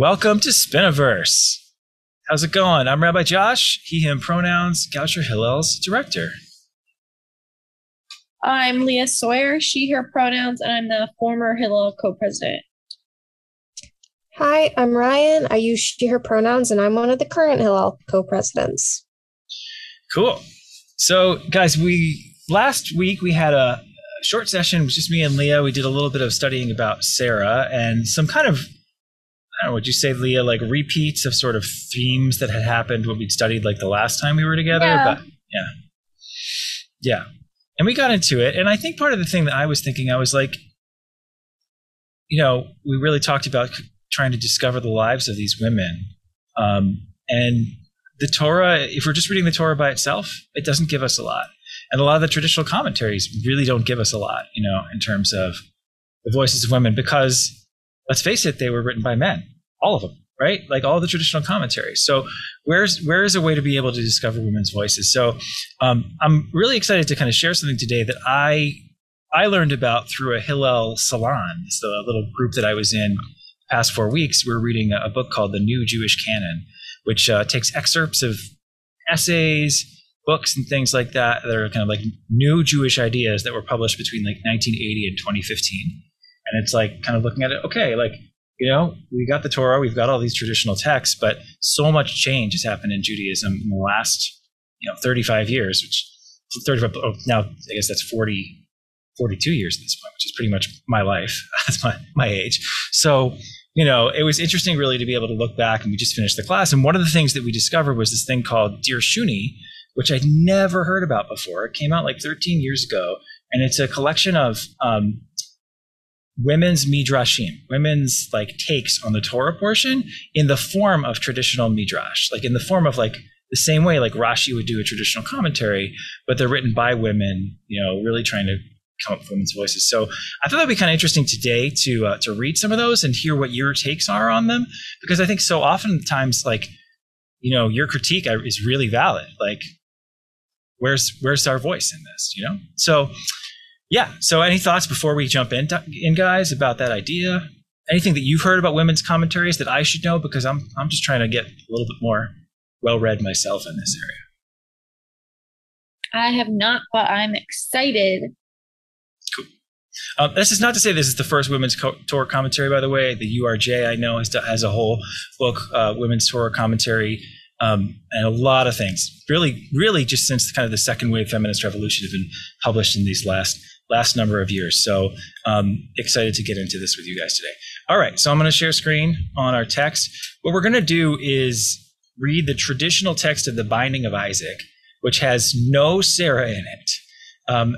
Welcome to Spiniverse. How's it going? I'm Rabbi Josh, he, him pronouns, Goucher Hillel's director. I'm Leah Sawyer, she, her pronouns, and I'm the former Hillel co president. Hi, I'm Ryan. I use she, her pronouns, and I'm one of the current Hillel co presidents. Cool. So, guys, we last week we had a short session. It was just me and Leah. We did a little bit of studying about Sarah and some kind of I don't know, would you say, Leah, like repeats of sort of themes that had happened when we'd studied like the last time we were together? Yeah. But yeah. Yeah. And we got into it. And I think part of the thing that I was thinking, I was like, you know, we really talked about trying to discover the lives of these women. Um, and the Torah, if we're just reading the Torah by itself, it doesn't give us a lot. And a lot of the traditional commentaries really don't give us a lot, you know, in terms of the voices of women, because let's face it, they were written by men, all of them, right? Like all the traditional commentaries. So where's where is a way to be able to discover women's voices? So um, I'm really excited to kind of share something today that I I learned about through a Hillel Salon. It's the little group that I was in the past four weeks. We're reading a, a book called The New Jewish Canon, which uh, takes excerpts of essays, books, and things like that that are kind of like new Jewish ideas that were published between like 1980 and 2015. And it's like kind of looking at it, okay, like, you know, we got the Torah, we've got all these traditional texts, but so much change has happened in Judaism in the last, you know, 35 years, which 35, oh, now I guess that's 40, 42 years at this point, which is pretty much my life. That's my, my age. So, you know, it was interesting really to be able to look back and we just finished the class. And one of the things that we discovered was this thing called Dirshuni, which I'd never heard about before. It came out like 13 years ago. And it's a collection of um, women's midrashim, women's like takes on the Torah portion in the form of traditional midrash, like in the form of like the same way like Rashi would do a traditional commentary, but they're written by women, you know, really trying to come up with women's voices. So I thought that'd be kind of interesting today to uh, to read some of those and hear what your takes are on them, because I think so oftentimes like you know your critique is really valid. Like where's where's our voice in this, you know? So yeah. So any thoughts before we jump in, in guys, about that idea? Anything that you've heard about women's commentaries that I should know? Because I'm I'm just trying to get a little bit more well read myself in this area. I have not, but I'm excited. Um, this is not to say this is the first women's co- Torah commentary, by the way. The URJ I know has, has a whole book, uh, women's Torah commentary, um, and a lot of things. Really, really, just since kind of the second wave feminist revolution have been published in these last last number of years. So um, excited to get into this with you guys today. All right, so I'm going to share screen on our text. What we're going to do is read the traditional text of the Binding of Isaac, which has no Sarah in it, um,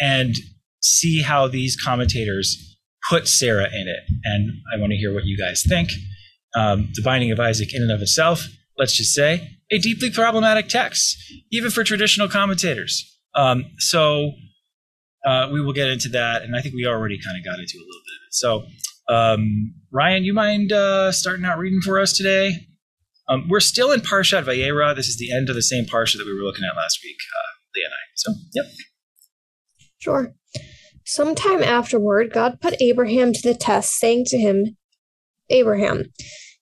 and see how these commentators put Sarah in it. And I want to hear what you guys think. Um, the Binding of Isaac, in and of itself, let's just say, a deeply problematic text, even for traditional commentators. Um, so uh, we will get into that, and I think we already kind of got into a little bit of it. So, um, Ryan, you mind uh, starting out reading for us today? Um, we're still in Parshat Vayera. This is the end of the same Parsha that we were looking at last week, uh, Leah and I. So, yep. Sure. Sometime afterward, God put Abraham to the test, saying to him, Abraham.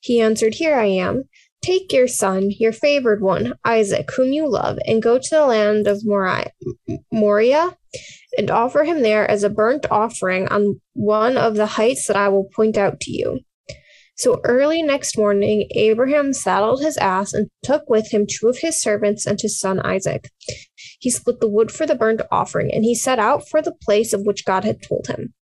He answered, Here I am. Take your son, your favored one, Isaac, whom you love, and go to the land of Moriah, and offer him there as a burnt offering on one of the heights that I will point out to you. So early next morning, Abraham saddled his ass and took with him two of his servants and his son Isaac. He split the wood for the burnt offering, and he set out for the place of which God had told him.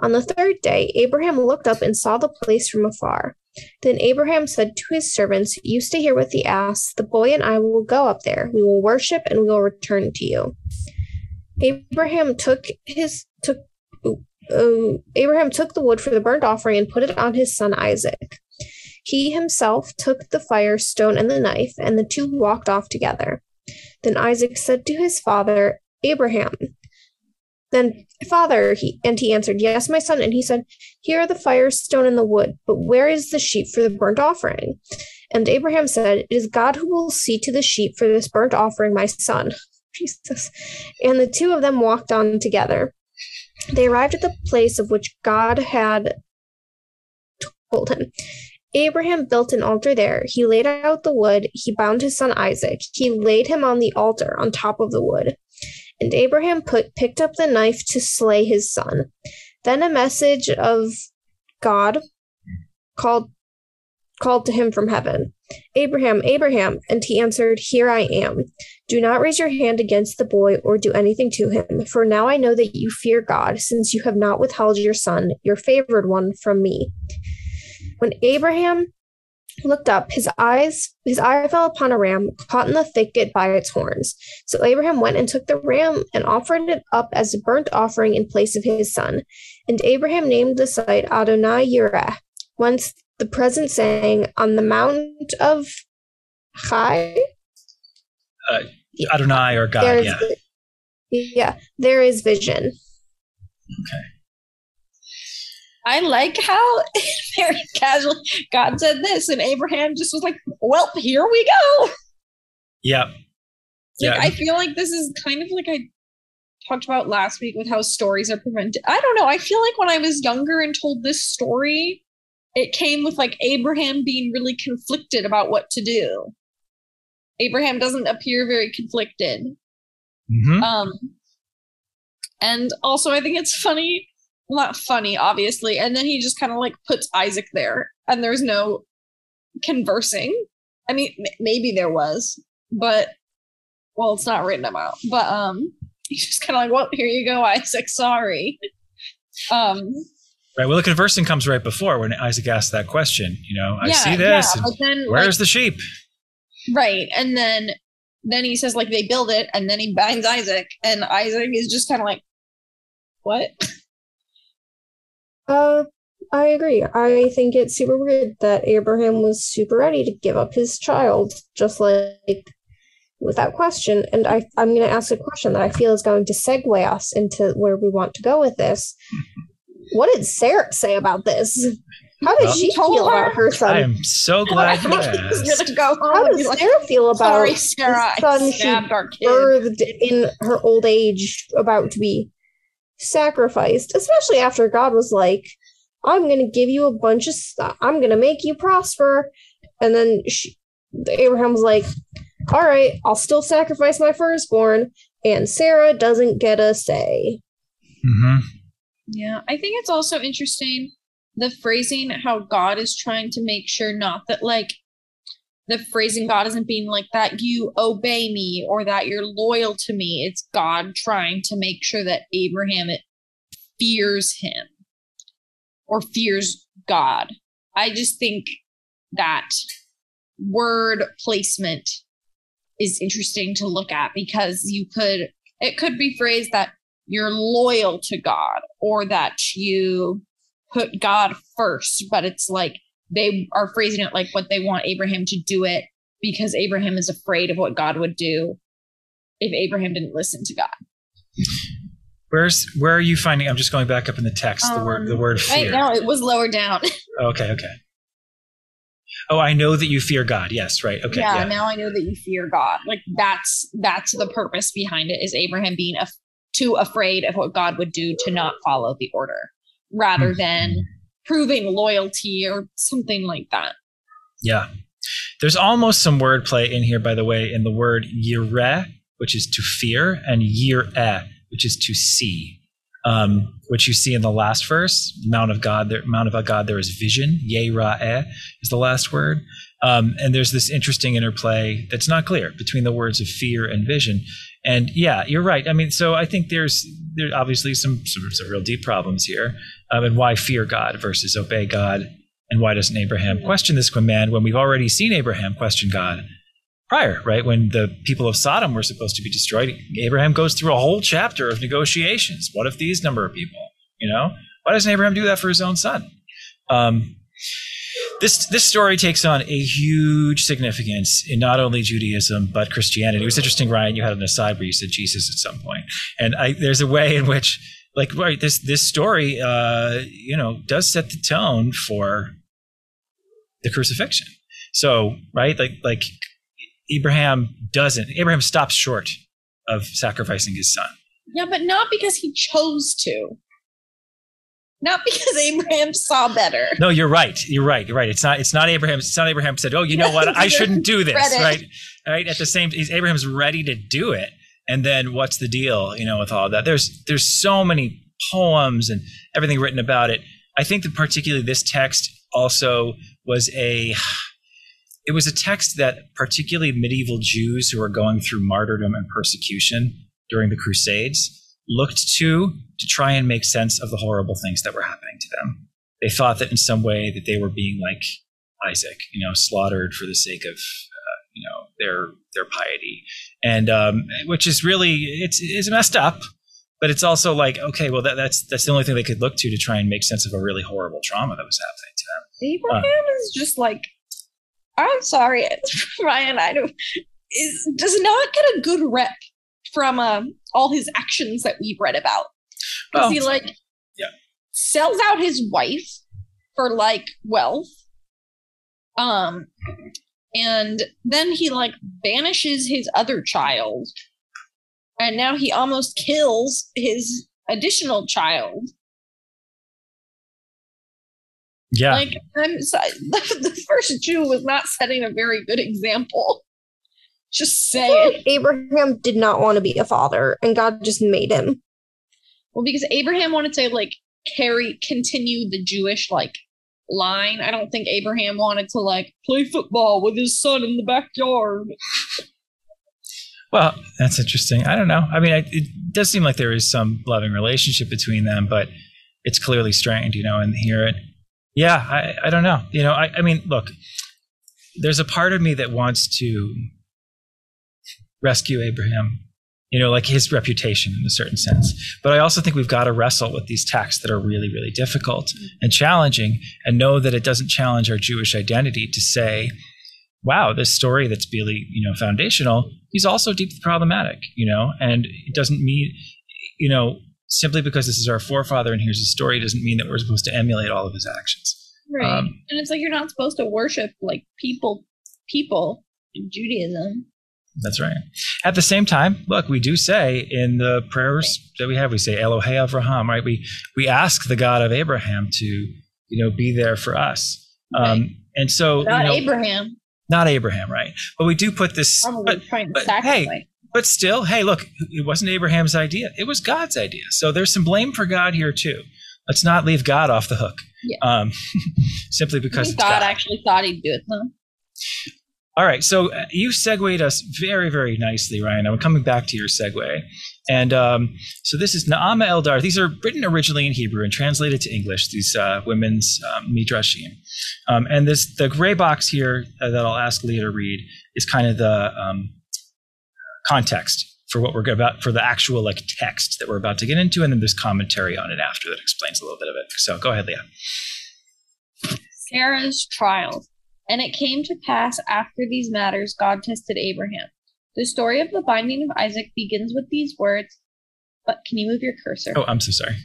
On the third day, Abraham looked up and saw the place from afar. Then Abraham said to his servants, You stay here with the ass. The boy and I will go up there. We will worship and we will return to you. Abraham took his took uh, Abraham took the wood for the burnt offering and put it on his son Isaac. He himself took the fire stone and the knife, and the two walked off together. Then Isaac said to his father Abraham, "Then father," he and he answered, "Yes, my son." And he said, "Here are the fire stone and the wood, but where is the sheep for the burnt offering?" And Abraham said, "It is God who will see to the sheep for this burnt offering, my son." Jesus. And the two of them walked on together. They arrived at the place of which God had told him. Abraham built an altar there. He laid out the wood. He bound his son Isaac. He laid him on the altar on top of the wood. And Abraham put picked up the knife to slay his son. Then a message of God called called to him from heaven. Abraham, Abraham, and he answered, Here I am. Do not raise your hand against the boy or do anything to him, for now I know that you fear God, since you have not withheld your son, your favored one, from me. When Abraham looked up, his eyes his eye fell upon a ram caught in the thicket by its horns. So Abraham went and took the ram and offered it up as a burnt offering in place of his son. And Abraham named the site Adonai Yireh. Once the present saying, On the mount of Chai, Uh, Adonai or God, there is yeah. yeah, there is vision. Okay. I like how very casual God said this, and Abraham just was like, "Well, here we go." Yeah. Like, Yeah. I feel like this is kind of like I talked about last week with how stories are prevented. I don't know. I feel like when I was younger and told this story, it came with like Abraham being really conflicted about what to do. Abraham doesn't appear very conflicted. hmm Um, and also, I think it's funny. Well, not funny, obviously. And then he just kind of like puts Isaac there, and there's no conversing. I mean, m- maybe there was, but well, it's not written about. But um, he's just kind of like, "Well, here you go, Isaac. Sorry." Um, Right. Well, the conversing comes right before when Isaac asks that question. You know, I yeah, see this. yeah, and but then like, where's the sheep? right, and then then he says like they build it, and then he binds Isaac, and Isaac is just kind of like, "What?" Uh, I agree. I think it's super weird that Abraham was super ready to give up his child, just like without question. And I, I'm going to ask a question that I feel is going to segue us into where we want to go with this. What did Sarah say about this? How did Well- she Told feel her. about her son? I am so glad you asked. gonna go home How and be does like, Sarah feel about Sorry, Sarah. the son she our kid. birthed in her old age about to be sacrificed, especially after God was like, I'm going to give you a bunch of stuff. I'm going to make you prosper. And then she, Abraham was like, All right, I'll still sacrifice my firstborn. And Sarah doesn't get a say. hmm Yeah, I think it's also interesting the phrasing how God is trying to make sure not that like the phrasing God isn't being like that you obey me or that you're loyal to me. It's God trying to make sure that Abraham fears him or fears God. I just think that word placement is interesting to look at because you could it could be phrased that you're loyal to God or that you put God first, but it's like they are phrasing it like what they want Abraham to do it because Abraham is afraid of what God would do if Abraham didn't listen to God. Where's where are you finding? I'm just going back up in the text. the word the Um, word Right fear. now, it was lower down. Okay. Okay. Oh, I know that you fear God. Yes. Right. Okay. yeah, Yeah. now I know that you fear God. Like that's that's the purpose behind it is Abraham being too afraid of what God would do to not follow the order, rather than proving loyalty or something like that. Yeah. There's almost some wordplay in here, by the way, in the word yireh, which is to fear, and yireh, which is to see, um, which you see in the last verse. Mount of God, there, Mount of God, there is vision. Yera'eh is the last word. Um, and there's this interesting interplay that's not clear between the words of fear and vision. And yeah, you're right. I mean, so I think there's there's obviously some some, some real deep problems here, um, and why fear God versus obey God, and why doesn't Abraham question this command when we've already seen Abraham question God prior, right? When the people of Sodom were supposed to be destroyed, Abraham goes through a whole chapter of negotiations. What if these number of people? You know, why doesn't Abraham do that for his own son? Um, this this story takes on a huge significance in not only Judaism but Christianity. It was interesting, Ryan. You had an aside where you said Jesus at some point, and I, there's a way in which, like, right, this this story, uh, you know, does set the tone for the crucifixion. So, right, like like Abraham doesn't. Abraham stops short of sacrificing his son. Yeah, but not because he chose to. Not because Abraham saw better. No, you're right. You're right. You're right. It's not. It's not Abraham. It's not Abraham said, "Oh, you know what? I shouldn't do this." Right. Right. At the same, he's, Abraham's ready to do it, and then what's the deal? You know, with all that, there's there's so many poems and everything written about it. I think that particularly this text also was a. It was a text that particularly medieval Jews who were going through martyrdom and persecution during the Crusades looked to to try and make sense of the horrible things that were happening to them. They thought that in some way that they were being like Isaac, you know, slaughtered for the sake of uh, you know their their piety, and um, which is really it's it's messed up, but it's also like okay, well that, that's that's the only thing they could look to to try and make sense of a really horrible trauma that was happening to them. Abraham is just like, I'm sorry, Ryan. I don't is does not get a good rep from um, all his actions that we've read about. Because Well, he like, yeah. sells out his wife for like wealth, um, and then he like banishes his other child, and now he almost kills his additional child. Yeah, Like I'm sorry, the, the first Jew was not setting a very good example. Just I feel saying. like Abraham did not want to be a father, and God just made him. Well, because Abraham wanted to like carry continue the Jewish like line. I don't think Abraham wanted to like play football with his son in the backyard. Well, that's interesting. I don't know. I mean, I, it does seem like there is some loving relationship between them, but it's clearly strained, you know, and here it, yeah, I, I don't know. You know, I, I mean, look, there's a part of me that wants to rescue Abraham, you know, like his reputation in a certain sense. But I also think we've got to wrestle with these texts that are really, really difficult and challenging and know that it doesn't challenge our Jewish identity to say, wow, this story that's really, you know, foundational, he's also deeply problematic, you know, and it doesn't mean, you know, simply because this is our forefather and here's his story doesn't mean that we're supposed to emulate all of his actions. Right. Um, and it's like you're not supposed to worship like people people in Judaism. That's right. At the same time, look, we do say in the prayers that we have, we say Elohei Avraham, right? We we ask the God of Abraham to, you know, be there for us. Um, and so, Not you know, Abraham. not Abraham, right? But we do put this, but but, hey, but still, hey, look, it wasn't Abraham's idea. It was God's idea. So there's some blame for God here too. Let's not leave God off the hook. Yeah. Um, simply because it's God God. actually thought he'd do it though. All right, so uh, you segued us very, very nicely, Ryan. I'm coming back to your segue. And um, so this is Naama Eldar. These are written originally in Hebrew and translated to English, these uh, women's um, midrashim. Um, and this the gray box here uh, that I'll ask Leah to read is kind of the um, context for what we're about, for the actual like text that we're about to get into. And then there's commentary on it after that explains a little bit of it. So go ahead, Leah. Sarah's trials. And it came to pass after these matters, God tested Abraham. The story of the binding of Isaac begins with these words. But can you move your cursor? Oh, I'm so sorry.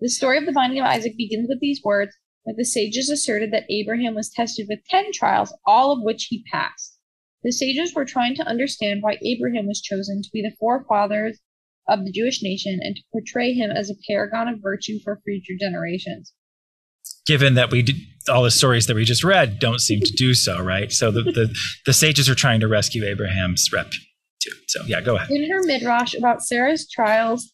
The story of the binding of Isaac begins with these words that the sages asserted that Abraham was tested with ten trials, all of which he passed. The sages were trying to understand why Abraham was chosen to be the forefathers of the Jewish nation and to portray him as a paragon of virtue for future generations. Given that we did all the stories that we just read don't seem to do so, right? So the, the, the sages are trying to rescue Abraham's rep too. So yeah, go ahead. In her midrash about Sarah's trials,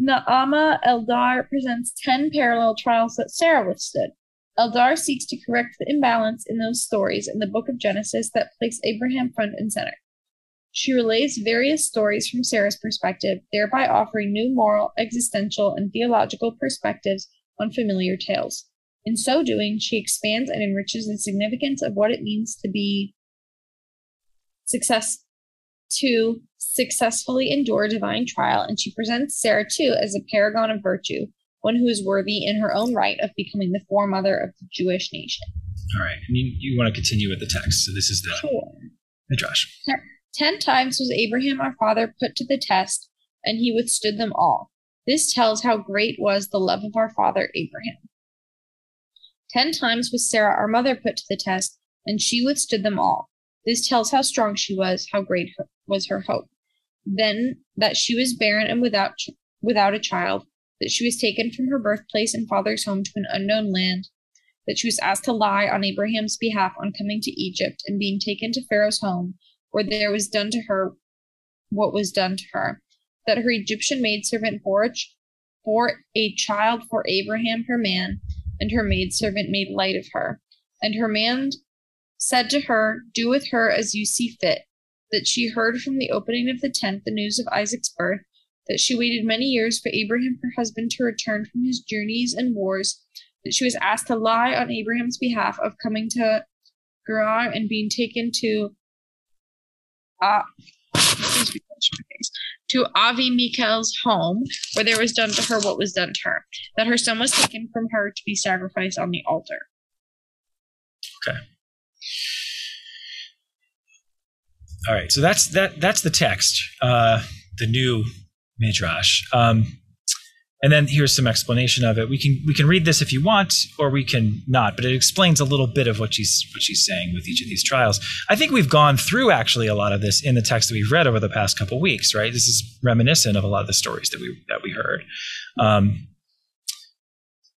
Naama Eldar presents 10 parallel trials that Sarah withstood. Eldar seeks to correct the imbalance in those stories in the book of Genesis that place Abraham front and center. She relays various stories from Sarah's perspective, thereby offering new moral, existential, and theological perspectives on familiar tales. In so doing, she expands and enriches the significance of what it means to be success to successfully endure divine trial, and she presents Sarah too as a paragon of virtue, one who is worthy in her own right of becoming the foremother of the Jewish nation. All right, and you, you want to continue with the text. So this is the Sure. midrash. Ten times was Abraham our father put to the test, and he withstood them all. This tells how great was the love of our father Abraham. Ten times was Sarah our mother put to the test, and she withstood them all. This tells how strong she was, how great her, was her hope. Then that she was barren and without without a child. that she was taken from her birthplace and father's home to an unknown land, that she was asked to lie on Abraham's behalf on coming to Egypt and being taken to Pharaoh's home, where there was done to her what was done to her, that her Egyptian maidservant bore bore a child for Abraham her man, and her maidservant made light of her. And her man said to her, Do with her as you see fit. That she heard from the opening of the tent the news of Isaac's birth, that she waited many years for Abraham her husband to return from his journeys and wars, that she was asked to lie on Abraham's behalf of coming to Gerar and being taken to uh, to Avimelech's home, where there was done to her what was done to her, that her son was taken from her to be sacrificed on the altar. Okay. All right. So that's that. That's the text. Uh, the new midrash. Um, and then here's some explanation of it. We can we can read this if you want, or we can not. But it explains a little bit of what she's what she's saying with each of these trials. I think we've gone through actually a lot of this in the text that we've read over the past couple weeks. Right. This is reminiscent of a lot of the stories that we that we heard. Um,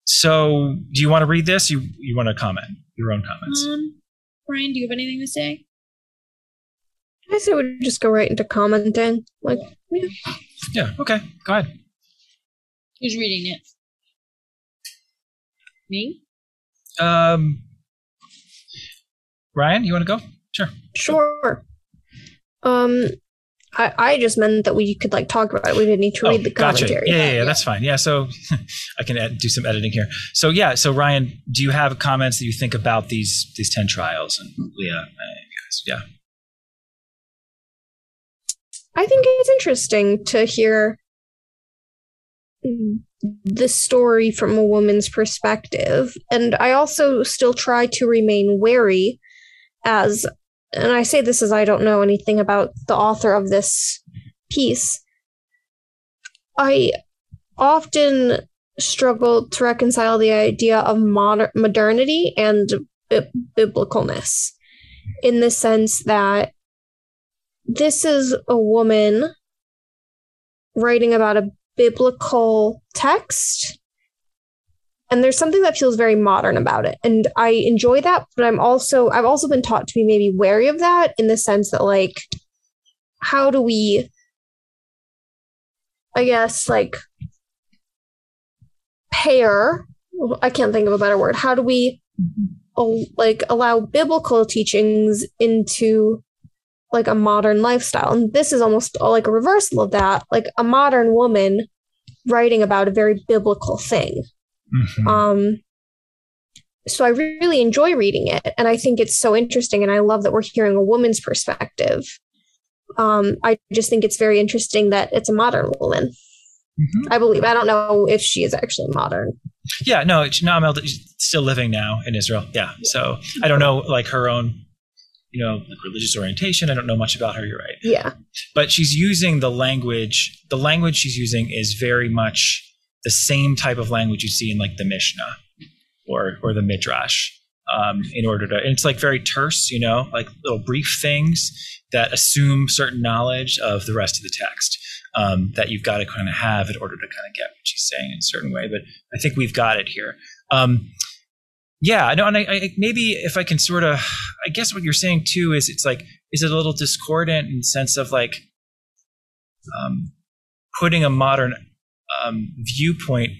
so, do you want to read this? You you want to comment your own comments? Um, Brian, do you have anything to say? I say we just go right into commenting. Like, yeah. Yeah. Okay. Go ahead. Who's reading it? Me? Um, Ryan, you want to go? Sure. Sure. Um, I, I just meant that we could like talk about it. We didn't need to read Oh, the gotcha. commentary. Yeah, yeah, yeah, that's fine. Yeah, so I can ed- do some editing here. So yeah, so Ryan, do you have comments that you think about these these ten trials and Leah? uh, guys? Yeah. I think it's interesting to hear the story from a woman's perspective. And I also still try to remain wary as, and I say this as I don't know anything about the author of this piece. I often struggle to reconcile the idea of moder- modernity and bi- biblicalness in the sense that this is a woman writing about a biblical text. And there's something that feels very modern about it. And i enjoy that but i'm also i've also been taught to be maybe wary of that in the sense that like how do we i guess like pair i can't think of a better word how do we mm-hmm. like allow biblical teachings into like a modern lifestyle. And this is almost like a reversal of that, like a modern woman writing about a very biblical thing. Mhm. Um so I really enjoy reading it and I think it's so interesting and I love that we're hearing a woman's perspective. Um I just think it's very interesting that it's a modern woman. Mhm. I believe. I don't know if she is actually modern. Yeah, no, she's still living now in Israel. Yeah, so I don't know like her own, you know, like religious orientation. I don't know much about her. You're right. Yeah. but she's using the language the language she's using is very much the same type of language you see in like the mishnah or or the midrash um, in order to and it's like very terse you know like little brief things that assume certain knowledge of the rest of the text um, that you've got to kind of have in order to kind of get what she's saying in a certain way but i think we've got it here um, yeah know and I, I maybe if i can sort of i guess what you're saying too is it's like is it a little discordant in the sense of like um, putting a modern um, viewpoint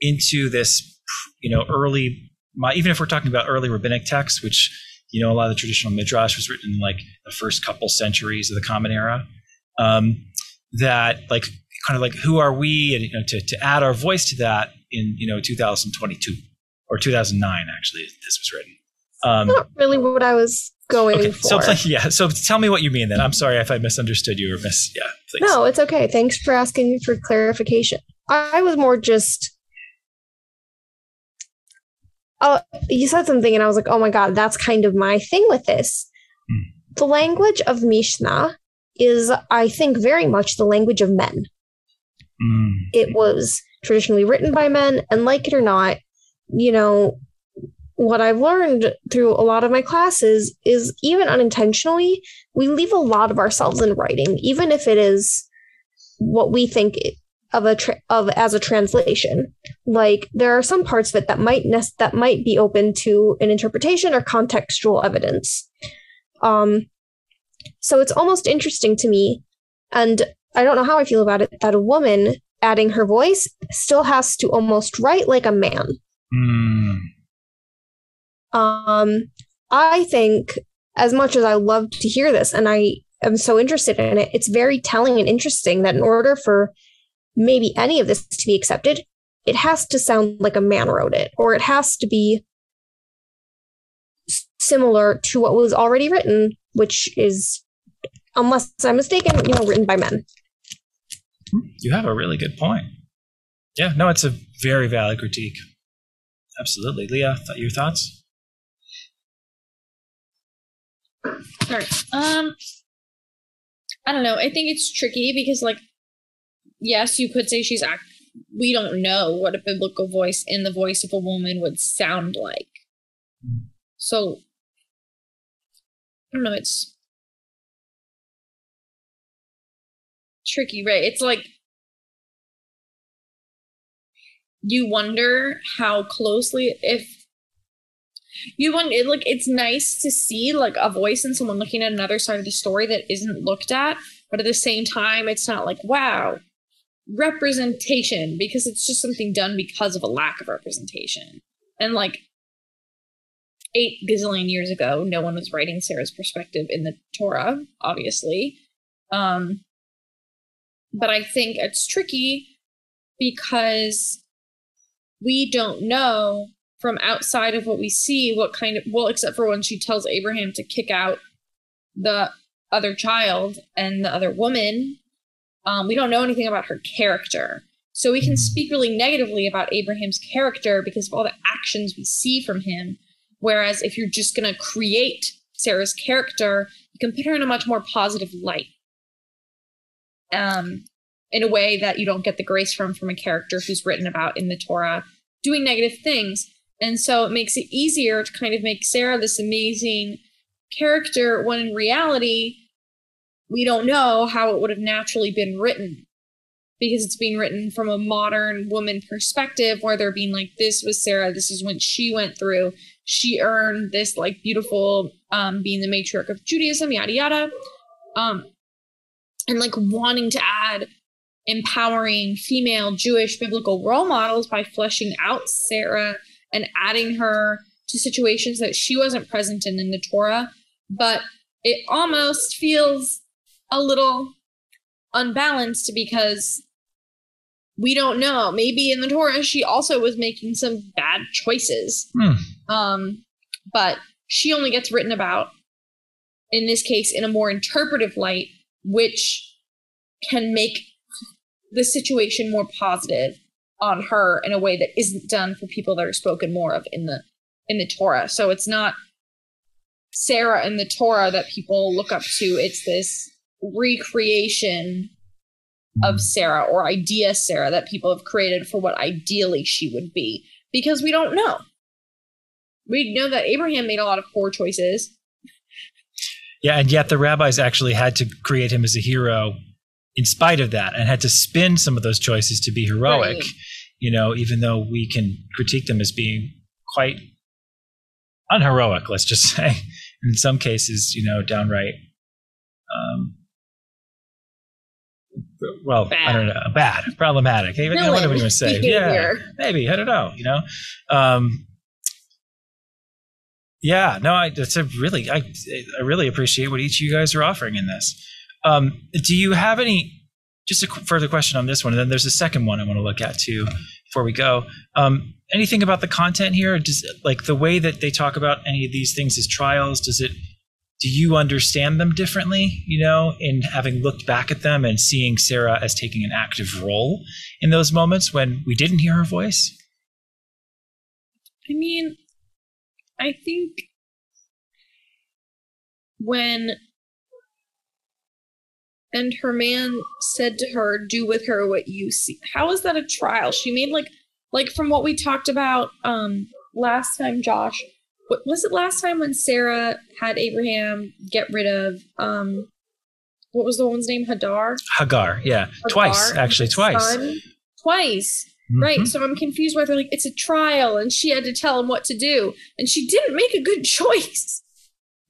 into this, you know, early, my, even if we're talking about early rabbinic texts, which, you know, a lot of the traditional midrash was written in like the first couple centuries of the Common Era, um, that like kind of like who are we, and you know, to to add our voice to that in you know 2022 or 2009 actually this was written. Um, Not really what I was going okay, for. so play, yeah, so tell me what you mean then. I'm sorry if I misunderstood you or miss. Yeah, please. No, it's okay. Thanks for asking for clarification. I was more just. Oh, you said something, and I was like, "Oh my god, that's kind of my thing with this." Hmm. The language of Mishnah is, I think, very much the language of men. Mm, It was traditionally written by men, and like it or not, you know, what I've learned through a lot of my classes is even unintentionally, we leave a lot of ourselves in writing, even if it is what we think of a tra- of as a translation. Like there are some parts of it that might ne- that might be open to an interpretation or contextual evidence. Um, so it's almost interesting to me, and I don't know how I feel about it that a woman adding her voice still has to almost write like a man. Mm. Um, I think as much as I love to hear this, and I am so interested in it, it's very telling and interesting that in order for maybe any of this to be accepted, it has to sound like a man wrote it, or it has to be similar to what was already written, which is, unless I'm mistaken, you know, written by men. You have a really good point. Yeah, no, it's a very valid critique. Absolutely. Leah, th- your thoughts? Sorry. Um, I don't know. I think it's tricky because, like, yes, you could say she's act. We don't know what a biblical voice in the voice of a woman would sound like. So, I don't know. It's tricky, right? It's like you wonder how closely if you want it like it's nice to see like a voice and someone looking at another side of the story that isn't looked at but at the same time it's not like wow representation because it's just something done because of a lack of representation. And like eight gazillion years ago no one was writing sarah's perspective in the torah obviously. Um but i think it's tricky because we don't know from outside of what we see what kind of well except for when she tells abraham to kick out the other child and the other woman um, we don't know anything about her character. So we can speak really negatively about abraham's character because of all the actions we see from him. Whereas if you're just going to create sarah's character you can put her in a much more positive light. Um, in a way that you don't get the grace from from a character who's written about in the torah doing negative things and so it makes it easier to kind of make Sarah this amazing character when in reality, we don't know how it would have naturally been written because it's being written from a modern woman perspective where they're being like, this was Sarah, this is what she went through. She earned this like beautiful um, being the matriarch of Judaism, yada yada. Um, and like wanting to add empowering female Jewish biblical role models by fleshing out Sarah and adding her to situations that she wasn't present in in the Torah, but it almost feels a little unbalanced because we don't know. Maybe in the Torah she also was making some bad choices. Hmm. Um, but she only gets written about in this case in a more interpretive light, which can make the situation more positive on her in a way that isn't done for people that are spoken more of in the in the Torah. So it's not Sarah in the Torah that people look up to. It's this recreation of Sarah or idea Sarah that people have created for what ideally she would be because we don't know. We know that Abraham made a lot of poor choices. Yeah, and yet the rabbis actually had to create him as a hero in spite of that and had to spin some of those choices to be heroic. Right. You know, even though we can critique them as being quite unheroic, let's just say. In some cases, you know, downright um well, I Bad. don't know, bad, problematic. Even you know, whatever you Villain want to say. Yeah, maybe I don't know. You know, um, yeah, no, I, it's a really, I, I really appreciate what each of you guys are offering in this. Um, do you have any? Just a further question on this one, and then there's a second one I want to look at too before we go. Um, anything about the content here? Does like the way that they talk about any of these things as trials? Does it? Do you understand them differently? You know, in having looked back at them and seeing Sarah as taking an active role in those moments when we didn't hear her voice. I mean, I think when and her man said to her, "Do with her what you see." How is that a trial? She made like like from what we talked about um last time, Josh. What was it last time when Sarah had Abraham get rid of um what was the woman's name? Hadar. Hagar, yeah, twice actually, twice. son, twice. Right. Mhm. So I'm confused why they're like, it's a trial and she had to tell him what to do. And she didn't make a good choice.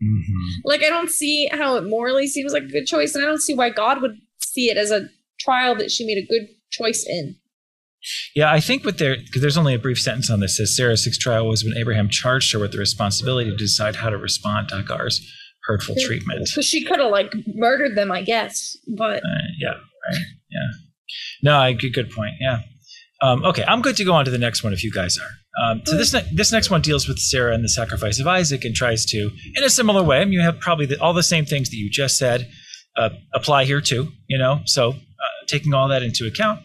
Mhm. Like, I don't see how it morally seems like a good choice. And I don't see why God would see it as a trial that she made a good choice in. Yeah, I think what there because there's only a brief sentence on this says Sarah's sixth trial was when Abraham charged her with the responsibility to decide how to respond to Hagar's hurtful treatment. So she could have, like, murdered them, I guess. But Uh, yeah, right. Yeah. No, I good, good point. Yeah. Um, okay, I'm good to go on to the next one if you guys are. Um, so this ne- this next one deals with Sarah and the sacrifice of Isaac and tries to, in a similar way. I mean, you have probably the, all the same things that you just said uh, apply here too. You know, so uh, taking all that into account,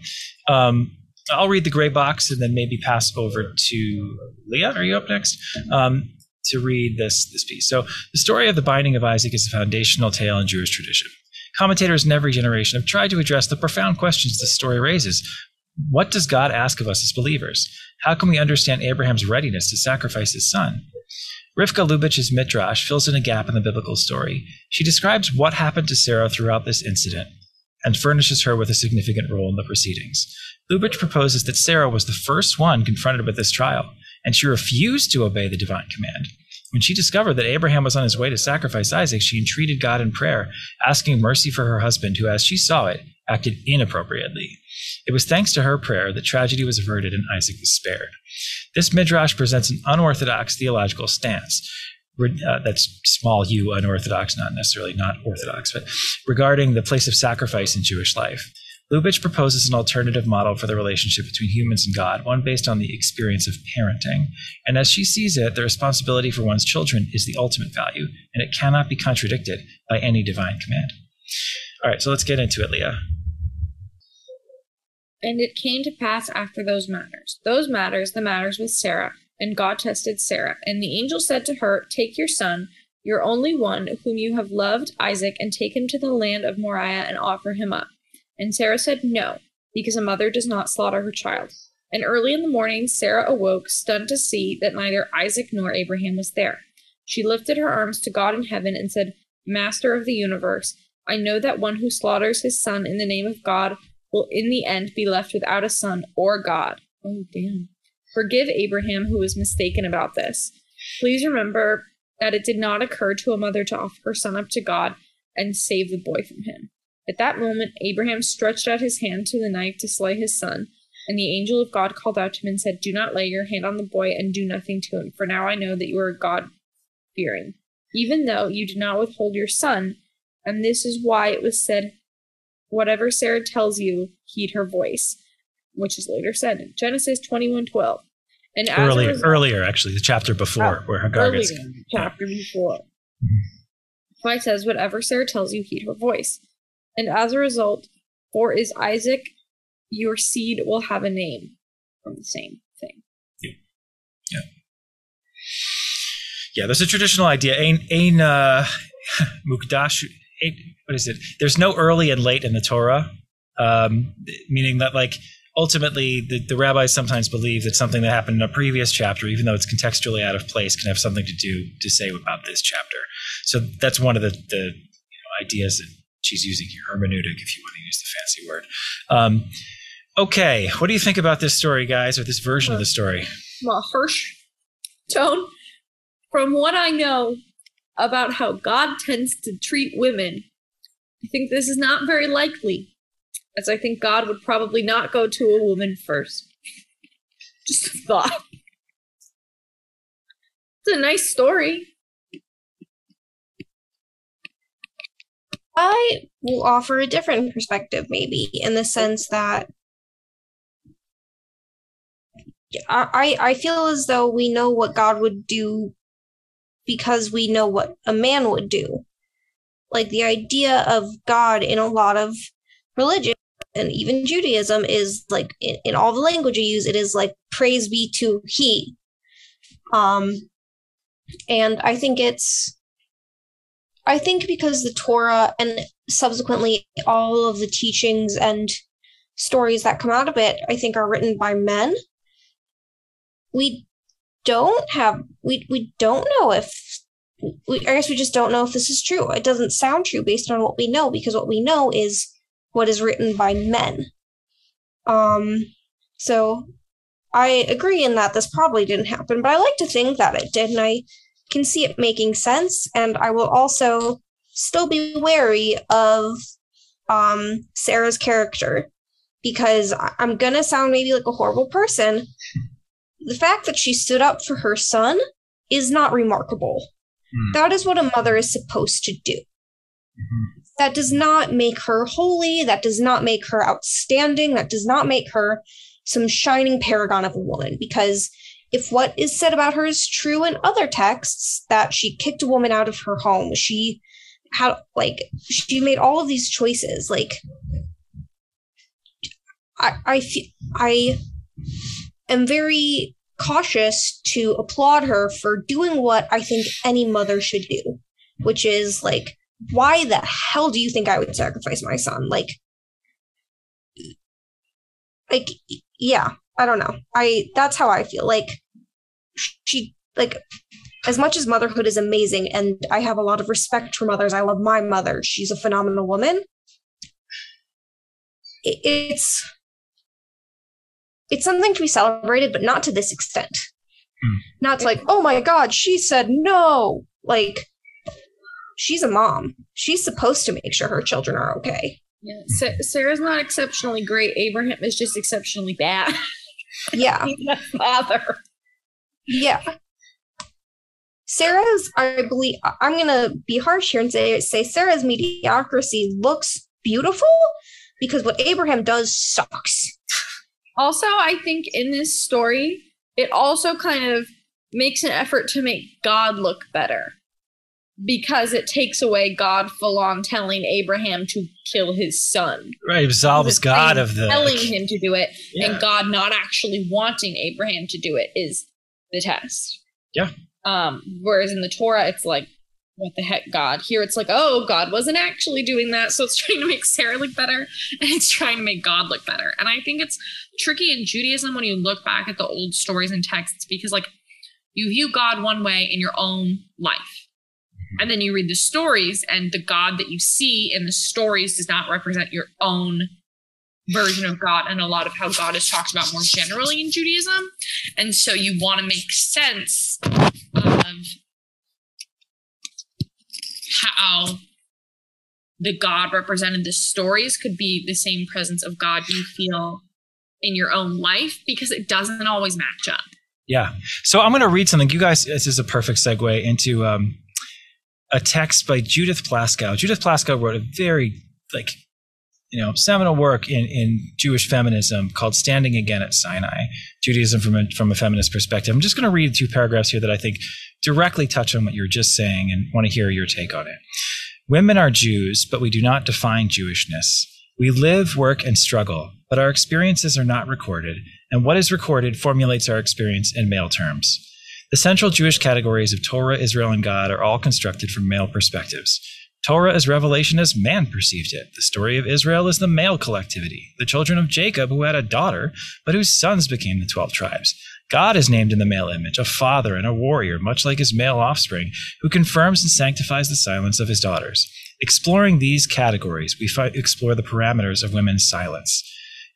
um, I'll read the gray box and then maybe pass over to Leah. Are you up next? Um, to read this this piece. So the story of the binding of Isaac is a foundational tale in Jewish tradition. Commentators in every generation have tried to address the profound questions this story raises. What does God ask of us as believers? How can we understand Abraham's readiness to sacrifice his son? Rivka Lubitch's Midrash fills in a gap in the biblical story. She describes what happened to Sarah throughout this incident and furnishes her with a significant role in the proceedings. Lubitch proposes that Sarah was the first one confronted with this trial, and she refused to obey the divine command. When she discovered that Abraham was on his way to sacrifice Isaac, she entreated God in prayer, asking mercy for her husband, who, as she saw it, acted inappropriately. It was thanks to her prayer that tragedy was averted and Isaac was spared. This midrash presents an unorthodox theological stance. Uh, that's small u, unorthodox, not necessarily not orthodox, but regarding the place of sacrifice in Jewish life. Lubitch proposes an alternative model for the relationship between humans and God, one based on the experience of parenting. And as she sees it, the responsibility for one's children is the ultimate value, and it cannot be contradicted by any divine command. All right, so let's get into it, Leah. And it came to pass after those matters, those matters, the matters with Sarah, and God tested Sarah. And the angel said to her, Take your son, your only one, whom you have loved, Isaac, and take him to the land of Moriah and offer him up. And Sarah said, No, because a mother does not slaughter her child. And early in the morning, Sarah awoke, stunned to see that neither Isaac nor Abraham was there. She lifted her arms to God in heaven and said, Master of the universe, I know that one who slaughters his son in the name of God will in the end be left without a son or God. Oh, damn. Forgive Abraham who was mistaken about this. Please remember that it did not occur to a mother to offer her son up to God and save the boy from him. At that moment, Abraham stretched out his hand to the knife to slay his son, and the angel of God called out to him and said, Do not lay your hand on the boy and do nothing to him, for now I know that you are God fearing, even though you did not withhold your son. And this is why it was said, Whatever Sarah tells you, heed her voice, which is later said in Genesis twenty-one twelve. And as Earlier, result- earlier actually, the chapter before where Hagar earlier gets. chapter before. So says, Whatever Sarah tells you, heed her voice. And as a result, for is Isaac, your seed will have a name from the same thing. Yeah, Yeah, there's a traditional idea. Ein, ein uh, mukdam. Ein, what is it? There's no early and late in the Torah, um, meaning that like ultimately the, the rabbis sometimes believe that something that happened in a previous chapter, even though it's contextually out of place, can have something to do to say about this chapter. So that's one of the, the you know, ideas that she's using here, hermeneutic, if you want to use the fancy word. Um, okay, what do you think about this story, guys, or this version of the story? Well, Hirsch tone, from what I know about how God tends to treat women, I think this is not very likely, as I think God would probably not go to a woman first. Just a thought. It's a nice story. I will offer a different perspective, maybe, in the sense that I, I feel as though we know what God would do because we know what a man would do. Like the idea of God in a lot of religion and even Judaism is like in, in all the language you use, it is like praise be to He. Um, and I think it's I think because the Torah and subsequently all of the teachings and stories that come out of it, I think are written by men. We don't have we we don't know if we, I guess we just don't know if this is true. It doesn't sound true based on what we know because what we know is what is written by men. Um, so I agree in that this probably didn't happen, but I like to think that it did, and I can see it making sense. And I will also still be wary of um, Sarah's character because I'm gonna sound maybe like a horrible person. The fact that she stood up for her son is not remarkable. Hmm. That is what a mother is supposed to do. Mhm. That does not make her holy. That does not make her outstanding. That does not make her some shining paragon of a woman. Because if what is said about her is true in other texts, that she kicked a woman out of her home, she had, like, she made all of these choices. Like, I, I, fe- I am very cautious to applaud her for doing what I think any mother should do, which is like, why the hell do you think I would sacrifice my son? Like, like, yeah, I don't know. I that's how I feel. Like, she like as much as motherhood is amazing, and I have a lot of respect for mothers. I love my mother. She's a phenomenal woman. It, it's it's something to be celebrated, but not to this extent. Hmm. Not to like, oh my god, she said no. Like, she's a mom. She's supposed to make sure her children are okay. Yeah, Sa- Sarah's not exceptionally great. Abraham is just exceptionally bad. Yeah, father. yeah. Sarah's, I believe, I'm gonna be harsh here and say say Sarah's mediocrity looks beautiful because what Abraham does sucks. Also, I think in this story, it also kind of makes an effort to make God look better because it takes away God full on telling Abraham to kill his son. Right, absolves God of the. telling him to do it Yeah. and God not actually wanting Abraham to do it is the test. Yeah. Um, whereas in the Torah, it's like, what the heck, God? Here it's like, oh, God wasn't actually doing that, so it's trying to make Sarah look better, and it's trying to make God look better. And I think it's tricky in Judaism when you look back at the old stories and texts because, like, you view God one way in your own life. Mm-hmm. And then you read the stories, and the God that you see in the stories does not represent your own version of God and a lot of how God is talked about more generally in Judaism. And so you want to make sense of how the God represented the stories could be the same presence of God you feel in your own life because it doesn't always match up. Yeah. So I'm going to read something. You guys, this is a perfect segue into um, a text by Judith Plaskow. Judith Plaskow wrote a very, like, you know, seminal work in, in Jewish feminism called Standing Again at Sinai, Judaism from a, from a feminist perspective. I'm just going to read two paragraphs here that I think directly touch on what you're just saying and want to hear your take on it. Women are Jews, but we do not define Jewishness. We live, work, and struggle, but our experiences are not recorded, and what is recorded formulates our experience in male terms. The central Jewish categories of Torah, Israel, and God are all constructed from male perspectives. Torah is revelation as man perceived it. The story of Israel is the male collectivity, the children of Jacob who had a daughter, but whose sons became the twelve tribes. God is named in the male image, a father and a warrior, much like his male offspring, who confirms and sanctifies the silence of his daughters. Exploring these categories, we fi- explore the parameters of women's silence.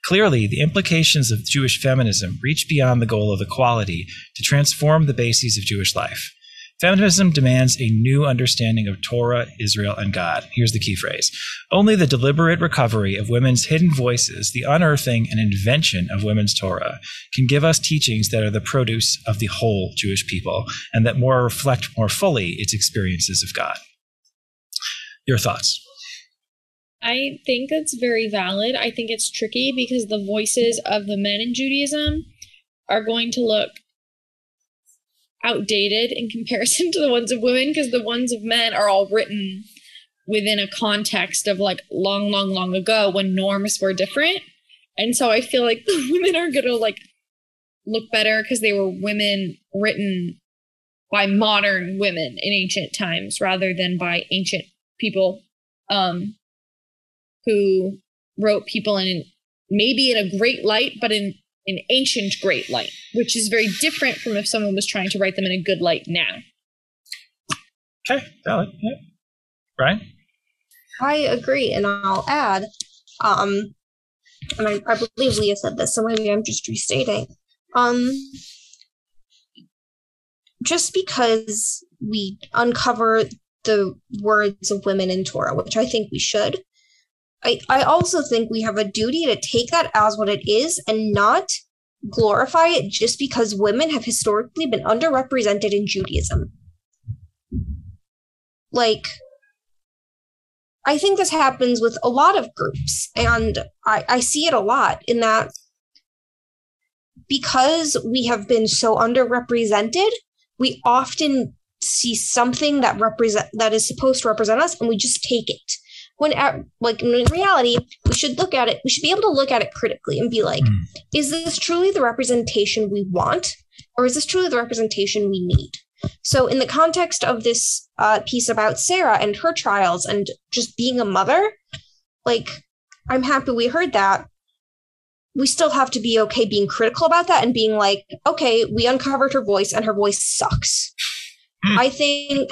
Clearly, the implications of Jewish feminism reach beyond the goal of equality to transform the bases of Jewish life. Feminism demands a new understanding of Torah, Israel, and God. Here's the key phrase Only the deliberate recovery of women's hidden voices, the unearthing and invention of women's Torah, can give us teachings that are the produce of the whole Jewish people and that more reflect more fully its experiences of God. Your thoughts? I think that's very valid. I think it's tricky because the voices of the men in Judaism are going to look outdated in comparison to the ones of women because the ones of men are all written within a context of like long, long, long ago when norms were different. And so I feel like the women are going to like look better because they were women written by modern women in ancient times rather than by ancient people um who wrote people in maybe in a great light but in an ancient great light which is very different from if someone was trying to write them in a good light now Okay, valid. Yeah. Brian? I agree, and I'll add, um, and I, I believe Leah said this, so maybe I'm just restating. Um, just because we uncover the words of women in Torah, which I think we should, I, I also think we have a duty to take that as what it is and not glorify it just because women have historically been underrepresented in Judaism. Like, I think this happens with a lot of groups, and I, I see it a lot in that because we have been so underrepresented, we often see something that represent that is supposed to represent us, and we just take it. When at, like in reality, we should look at it. We should be able to look at it critically and be like, Mm. is this truly the representation we want, or is this truly the representation we need? So, in the context of this uh, piece about Sarah and her trials and just being a mother, like, I'm happy we heard that. We still have to be okay being critical about that and being like, okay, we uncovered her voice and her voice sucks. Hmm. I think.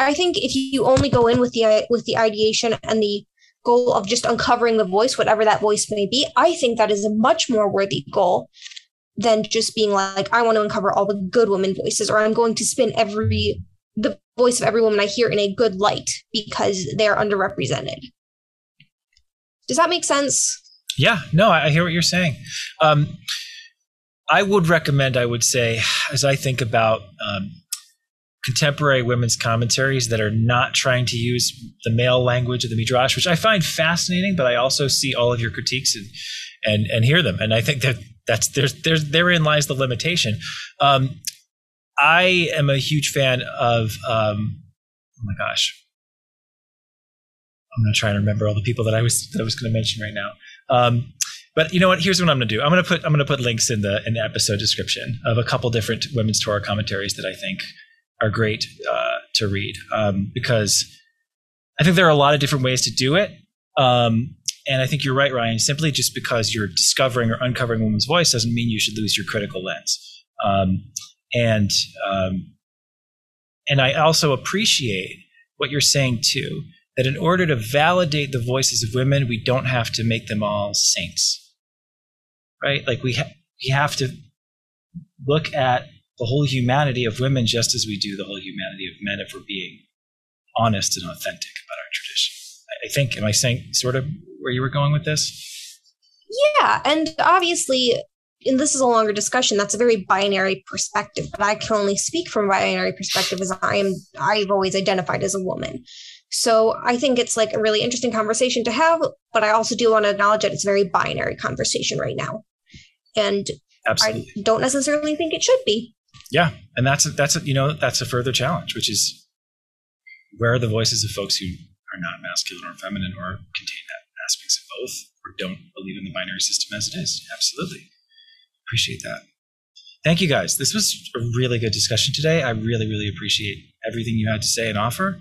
I think if you only go in with the with the ideation and the goal of just uncovering the voice, whatever that voice may be, I think that is a much more worthy goal than just being like, I want to uncover all the good women voices, or I'm going to spin every the voice of every woman I hear in a good light because they are underrepresented. Does that make sense? Yeah, no, I hear what you're saying. Um, I would recommend, I would say, as I think about um, contemporary women's commentaries that are not trying to use the male language of the Midrash, which I find fascinating, but I also see all of your critiques and and and hear them, and I think that that's there's there's therein lies the limitation. Um, I am a huge fan of um, oh my gosh, I'm going to try and remember all the people that I was that I was going to mention right now. Um, but you know what? Here's what I'm going to do. I'm going to put I'm going to put links in the in the episode description of a couple different women's Torah commentaries that I think are great uh, to read um, because I think there are a lot of different ways to do it. Um, and I think you're right, Ryan. Simply just because you're discovering or uncovering a woman's voice doesn't mean you should lose your critical lens. Um, and um, and I also appreciate what you're saying too that in order to validate the voices of women, we don't have to make them all saints, right? Like we ha- we have to look at the whole humanity of women just as we do the whole humanity of men if we're being honest and authentic about our tradition. I, think, am I saying sort of where you were going with this? Yeah, and obviously, and this is a longer discussion. That's a very binary perspective, but I can only speak from a binary perspective as I am. I've always identified as a woman, so I think it's like a really interesting conversation to have. But I also do want to acknowledge that it's a very binary conversation right now, and Absolutely. I don't necessarily think it should be. Yeah, and that's a, that's a, you know that's a further challenge, which is where are the voices of folks who are not masculine or feminine or contain that aspects of both or don't believe in the binary system as it is. Absolutely, appreciate that. Thank you guys. This was a really good discussion today. I really really appreciate everything you had to say and offer.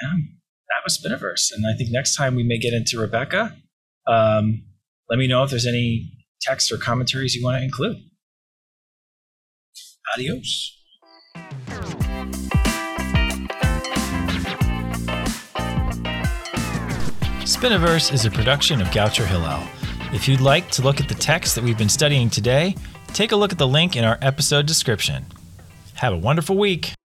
And that was Spiniverse, and I think next time we may get into Rebecca. Um, let me know if there's any text or commentaries you want to include. Adios. Spiniverse is a production of Goucher Hillel. If you'd like to look at the text that we've been studying today, take a look at the link in our episode description. Have a wonderful week.